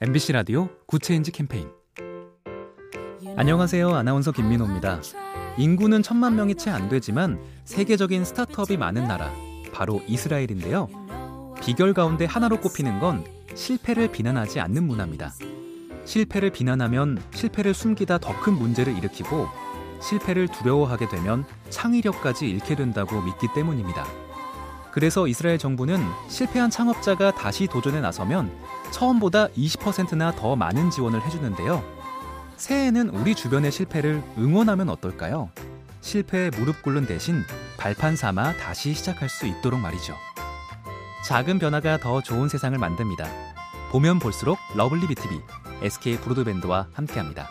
MBC 라디오 Good Change 캠페인 안녕하세요. 아나운서 김민호입니다. 인구는 천만 명이 채 안 되지만 세계적인 스타트업이 많은 나라 바로 이스라엘인데요. 비결 가운데 하나로 꼽히는 건 실패를 비난하지 않는 문화입니다. 실패를 비난하면 실패를 숨기다 더 큰 문제를 일으키고 실패를 두려워하게 되면 창의력까지 잃게 된다고 믿기 때문입니다. 그래서 이스라엘 정부는 실패한 창업자가 다시 도전에 나서면 처음보다 20%나 더 많은 지원을 해주는데요. 새해에는 우리 주변의 실패를 응원하면 어떨까요? 실패에 무릎 꿇는 대신 발판 삼아 다시 시작할 수 있도록 말이죠. 작은 변화가 더 좋은 세상을 만듭니다. 보면 볼수록 lovely B tv SK 브로드밴드와 함께합니다.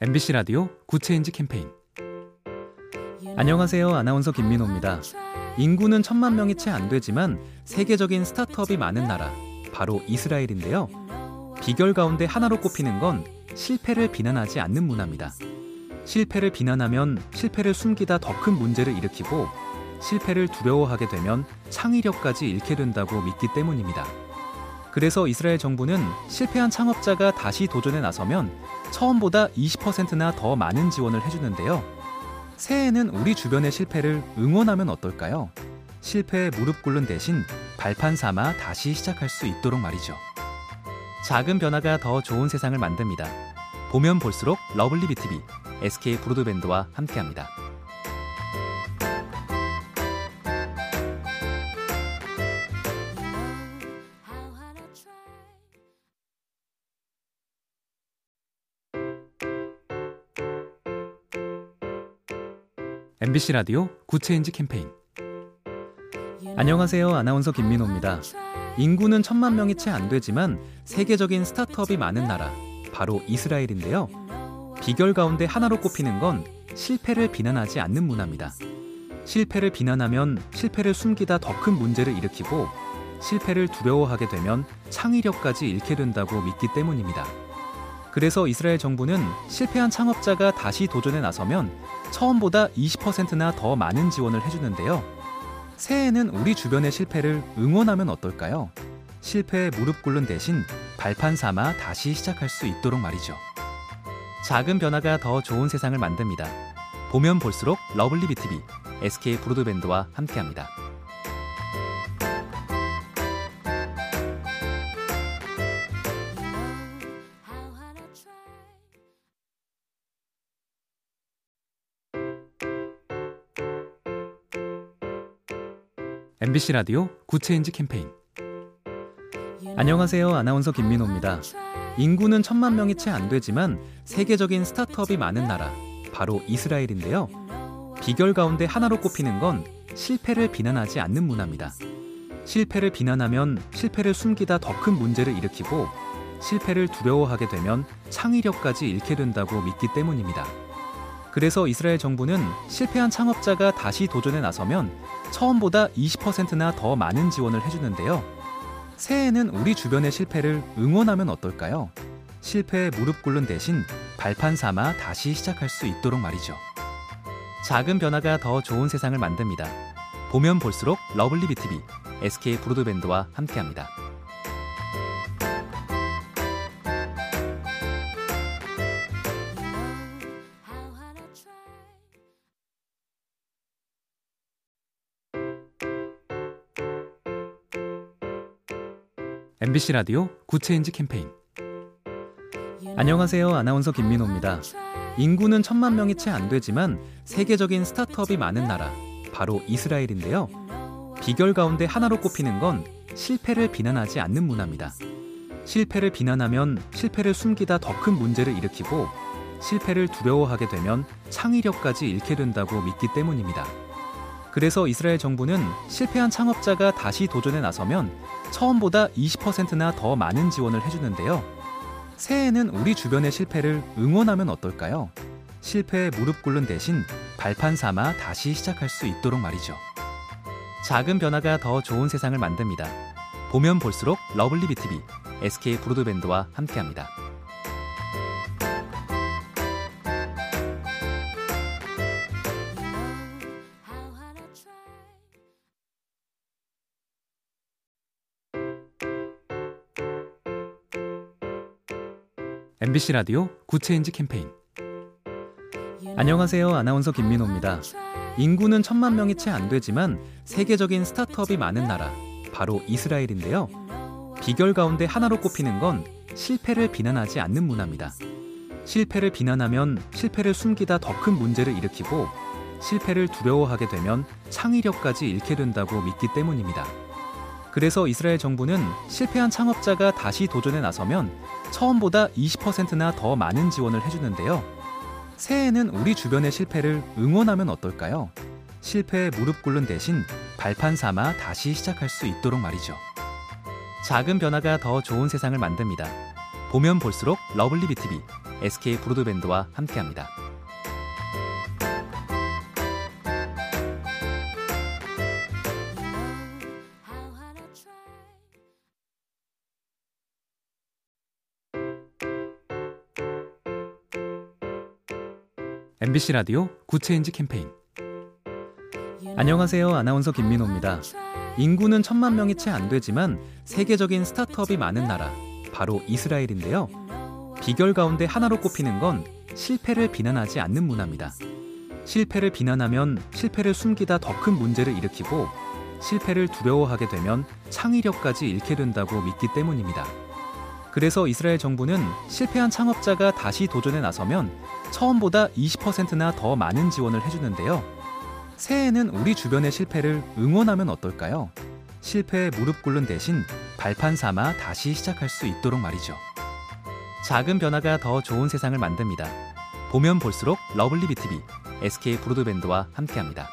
MBC 라디오 Good Change 캠페인 안녕하세요. 아나운서 김민호입니다. 인구는 천만 명이 채 안 되지만 세계적인 스타트업이 많은 나라 바로 이스라엘인데요. 비결 가운데 하나로 꼽히는 건 실패를 비난하지 않는 문화입니다. 실패를 비난하면 실패를 숨기다 더 큰 문제를 일으키고 실패를 두려워하게 되면 창의력까지 잃게 된다고 믿기 때문입니다. 그래서 이스라엘 정부는 실패한 창업자가 다시 도전에 나서면 처음보다 20%나 더 많은 지원을 해주는데요. 새해에는 우리 주변의 실패를 응원하면 어떨까요? 실패에 무릎 꿇는 대신 발판 삼아 다시 시작할 수 있도록 말이죠. 작은 변화가 더 좋은 세상을 만듭니다. 보면 볼수록 lovely B tv SK 브로드밴드와 함께합니다. MBC 라디오 Good Change 캠페인 안녕하세요. 아나운서 김민호입니다. 인구는 천만 명이 채 안 되지만 세계적인 스타트업이 많은 나라 바로 이스라엘인데요. 비결 가운데 하나로 꼽히는 건 실패를 비난하지 않는 문화입니다. 실패를 비난하면 실패를 숨기다 더 큰 문제를 일으키고 실패를 두려워하게 되면 창의력까지 잃게 된다고 믿기 때문입니다. 그래서 이스라엘 정부는 실패한 창업자가 다시 도전에 나서면 처음보다 20%나 더 많은 지원을 해주는데요. 새해에는 우리 주변의 실패를 응원하면 어떨까요? 실패에 무릎 꿇는 대신 발판 삼아 다시 시작할 수 있도록 말이죠. 작은 변화가 더 좋은 세상을 만듭니다. 보면 볼수록 lovely B tv SK 브로드밴드와 함께합니다. MBC 라디오 Good Change 캠페인 안녕하세요. 아나운서 김민호입니다. 인구는 천만 명이 채 안 되지만 세계적인 스타트업이 많은 나라 바로 이스라엘인데요. 비결 가운데 하나로 꼽히는 건 실패를 비난하지 않는 문화입니다. 실패를 비난하면 실패를 숨기다 더 큰 문제를 일으키고 실패를 두려워하게 되면 창의력까지 잃게 된다고 믿기 때문입니다. 그래서 이스라엘 정부는 실패한 창업자가 다시 도전에 나서면 처음보다 20%나 더 많은 지원을 해주는데요. 새해에는 우리 주변의 실패를 응원하면 어떨까요? 실패에 무릎 꿇는 대신 발판 삼아 다시 시작할 수 있도록 말이죠. 작은 변화가 더 좋은 세상을 만듭니다. 보면 볼수록 lovely B tv SK 브로드밴드와 함께합니다. MBC 라디오 Good Change 캠페인 안녕하세요. 아나운서 김민호입니다. 인구는 천만 명이 채 안 되지만 세계적인 스타트업이 많은 나라 바로 이스라엘인데요. 비결 가운데 하나로 꼽히는 건 실패를 비난하지 않는 문화입니다. 실패를 비난하면 실패를 숨기다 더 큰 문제를 일으키고 실패를 두려워하게 되면 창의력까지 잃게 된다고 믿기 때문입니다. 그래서 이스라엘 정부는 실패한 창업자가 다시 도전에 나서면 처음보다 20%나 더 많은 지원을 해주는데요. 새해에는 우리 주변의 실패를 응원하면 어떨까요? 실패에 무릎 꿇는 대신 발판 삼아 다시 시작할 수 있도록 말이죠. 작은 변화가 더 좋은 세상을 만듭니다. 보면 볼수록 lovely B tv SK 브로드밴드와 함께합니다. MBC 라디오 Good Change 캠페인 안녕하세요. 아나운서 김민호입니다. 인구는 천만 명이 채 안 되지만 세계적인 스타트업이 많은 나라 바로 이스라엘인데요. 비결 가운데 하나로 꼽히는 건 실패를 비난하지 않는 문화입니다. 실패를 비난하면 실패를 숨기다 더 큰 문제를 일으키고 실패를 두려워하게 되면 창의력까지 잃게 된다고 믿기 때문입니다. 그래서 이스라엘 정부는 실패한 창업자가 다시 도전에 나서면 처음보다 20%나 더 많은 지원을 해주는데요. 새해에는 우리 주변의 실패를 응원하면 어떨까요? 실패에 무릎 꿇는 대신 발판 삼아 다시 시작할 수 있도록 말이죠. 작은 변화가 더 좋은 세상을 만듭니다. 보면 볼수록 lovely B tv SK 브로드밴드와 함께합니다. MBC 라디오 Good Change 캠페인 안녕하세요. 아나운서 김민호입니다. 인구는 천만 명이 채 안 되지만 세계적인 스타트업이 많은 나라 바로 이스라엘인데요. 비결 가운데 하나로 꼽히는 건 실패를 비난하지 않는 문화입니다. 실패를 비난하면 실패를 숨기다 더 큰 문제를 일으키고 실패를 두려워하게 되면 창의력까지 잃게 된다고 믿기 때문입니다. 그래서 이스라엘 정부는 실패한 창업자가 다시 도전에 나서면 처음보다 20%나 더 많은 지원을 해주는데요. 새해에는 우리 주변의 실패를 응원하면 어떨까요? 실패에 무릎 꿇는 대신 발판 삼아 다시 시작할 수 있도록 말이죠. 작은 변화가 더 좋은 세상을 만듭니다. 보면 볼수록 lovely B tv SK 브로드밴드와 함께합니다.